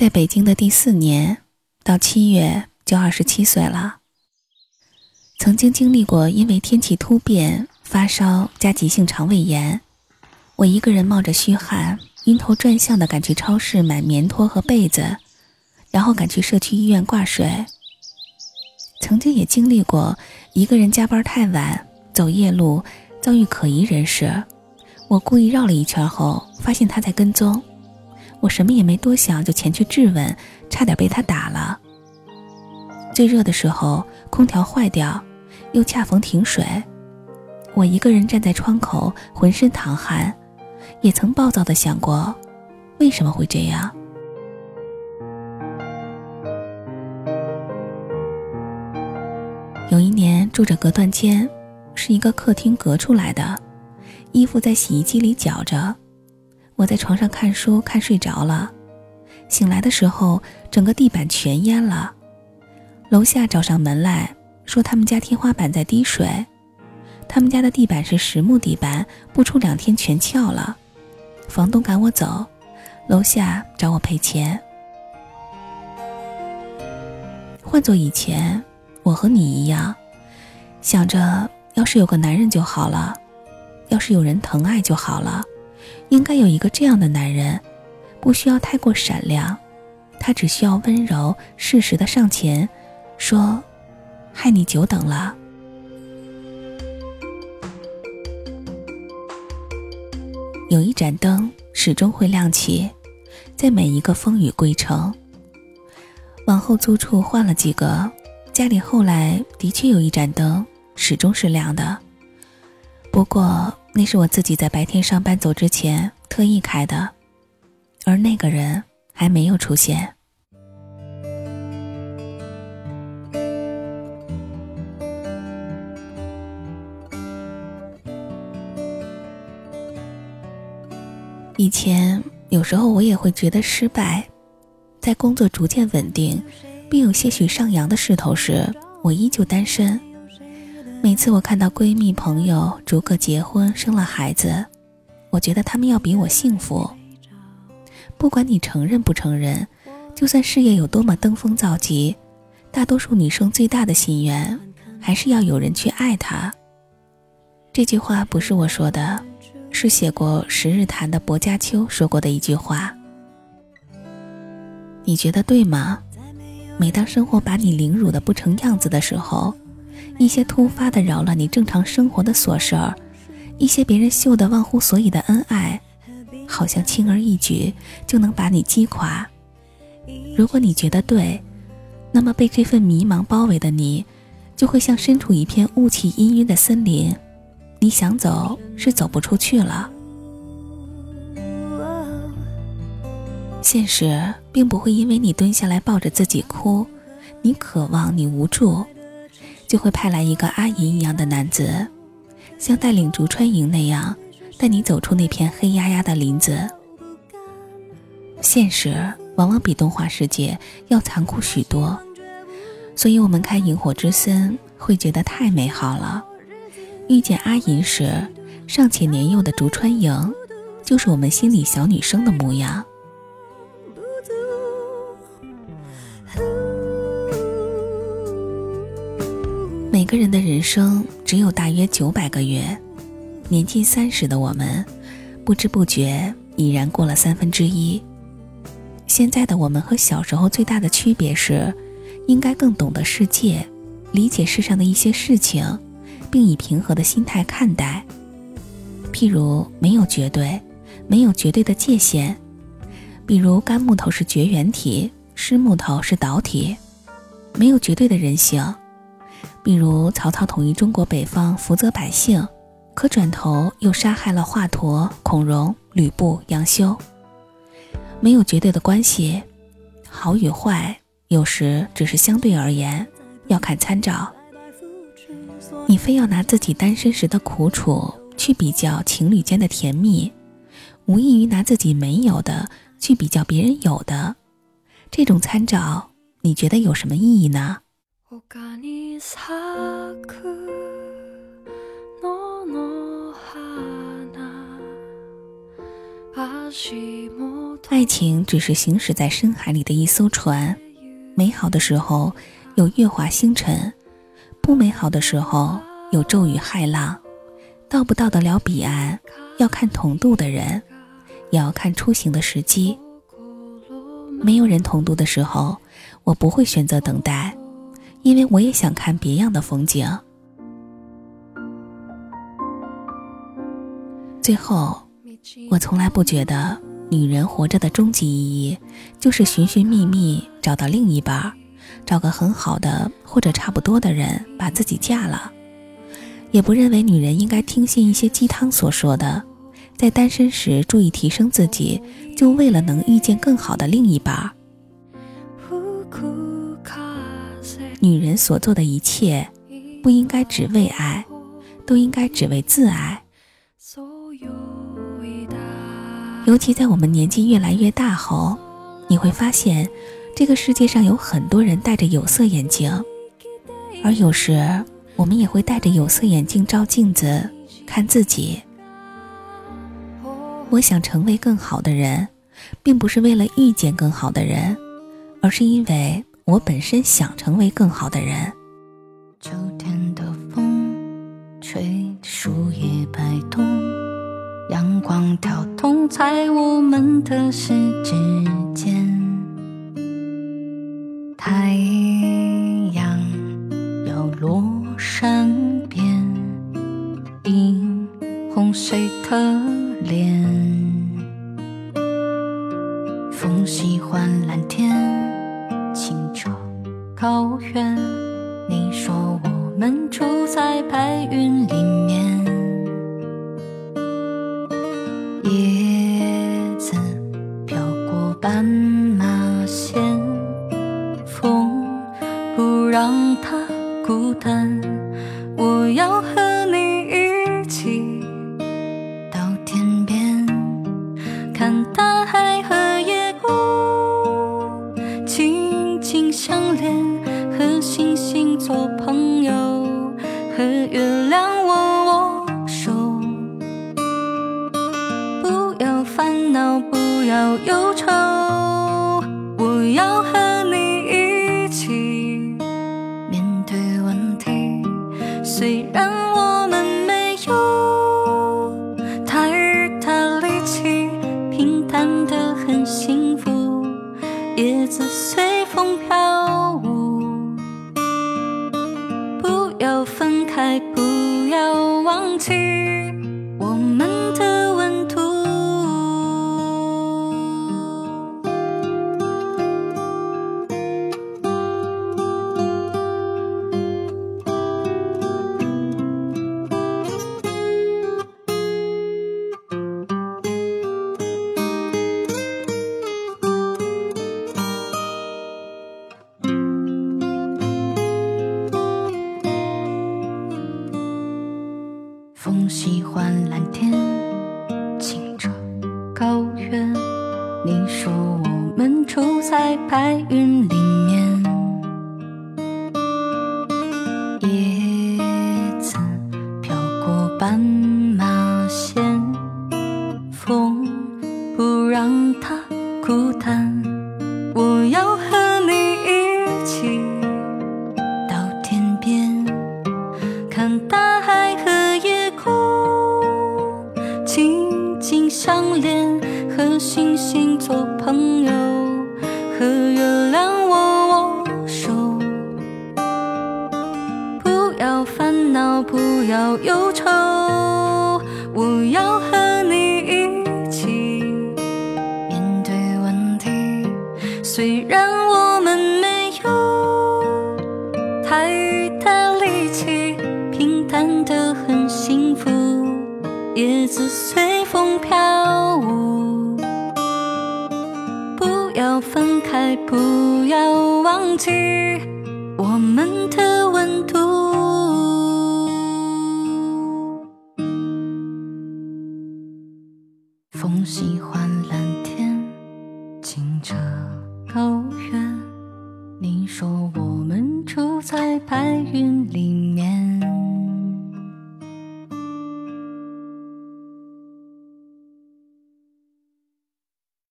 在北京的第四年，到七月就二十七岁了。曾经经历过因为天气突变发烧加急性肠胃炎，我一个人冒着虚汗、晕头转向的赶去超市买棉拖和被子，然后赶去社区医院挂水。曾经也经历过一个人加班太晚走夜路遭遇可疑人士，我故意绕了一圈后发现他在跟踪。我什么也没多想，就前去质问，差点被他打了。最热的时候，空调坏掉，又恰逢停水，我一个人站在窗口，浑身淌汗，也曾暴躁的想过，为什么会这样？有一年住着隔断间，是一个客厅隔出来的，衣服在洗衣机里搅着。我在床上看书，看睡着了。醒来的时候，整个地板全淹了。楼下找上门来说，他们家天花板在滴水。他们家的地板是实木地板，不出两天全翘了。房东赶我走，楼下找我赔钱。换做以前，我和你一样，想着要是有个男人就好了，要是有人疼爱就好了。应该有一个这样的男人，不需要太过闪亮，他只需要温柔适时的上前，说：“害你久等了。”有一盏灯始终会亮起，在每一个风雨归程。往后租处换了几个，家里后来的确有一盏灯始终是亮的，不过。那是我自己在白天上班走之前特意开的，而那个人还没有出现。以前有时候我也会觉得失败，在工作逐渐稳定，并有些许上扬的势头时，我依旧单身。每次我看到闺蜜朋友逐个结婚生了孩子，我觉得他们要比我幸福。不管你承认不承认，就算事业有多么登峰造极，大多数女生最大的心愿还是要有人去爱她。这句话不是我说的，是写过《十日谈》的薄伽丘说过的一句话。你觉得对吗？每当生活把你凌辱的不成样子的时候。一些突发的扰乱你正常生活的琐事儿，一些别人秀的忘乎所以的恩爱，好像轻而易举就能把你击垮。如果你觉得对，那么被这份迷茫包围的你，就会像身处一片雾气氤氲的森林，你想走是走不出去了。现实并不会因为你蹲下来抱着自己哭，你渴望，你无助。就会派来一个阿银一样的男子，像带领竹川营那样，带你走出那片黑压压的林子。现实往往比动画世界要残酷许多，所以我们看《萤火之森》会觉得太美好了。遇见阿银时，尚且年幼的竹川营，就是我们心里小女生的模样。每个人的人生只有大约九百个月，年近三十的我们，不知不觉已然过了三分之一。现在的我们和小时候最大的区别是，应该更懂得世界，理解世上的一些事情，并以平和的心态看待。譬如，没有绝对，没有绝对的界限。比如，干木头是绝缘体，湿木头是导体，没有绝对的人性。比如曹操统一中国北方，福泽百姓，可转头又杀害了华佗、孔融、吕布、杨修。没有绝对的关系，好与坏有时只是相对而言，要看参照。你非要拿自己单身时的苦楚去比较情侣间的甜蜜，无异于拿自己没有的去比较别人有的。这种参照，你觉得有什么意义呢？爱情只是行驶在深海里的一艘船，美好的时候有月华星辰，不美好的时候有骤雨骇浪。到不到得了彼岸，要看同渡的人，也要看出行的时机。没有人同渡的时候，我不会选择等待，因为我也想看别样的风景。最后，我从来不觉得女人活着的终极意义就是寻寻觅觅找到另一半，找个很好的或者差不多的人把自己嫁了。也不认为女人应该听信一些鸡汤所说的，在单身时注意提升自己，就为了能遇见更好的另一半。女人所做的一切，不应该只为爱，都应该只为自爱。尤其在我们年纪越来越大后，你会发现，这个世界上有很多人戴着有色眼镜，而有时。我们也会戴着有色眼镜照镜子看自己。我想成为更好的人，并不是为了遇见更好的人，而是因为我本身想成为更好的人。秋天的风，吹树叶摆动，阳光跳动在我们的世界在白云里面，和原谅我握手。不要烦恼，不要忧愁，高原。你说我们住在白云里面，叶子飘过斑马线，风不让它孤单。我要做朋友，和月亮握握手。不要烦恼，不要忧愁，我要和你一起面对问题。虽然我们没有太大力气，平淡的很幸福，叶子随风飘舞。分开，不要忘记我们的温度。风喜欢蓝天，清澈高原。你说我们住在白云里。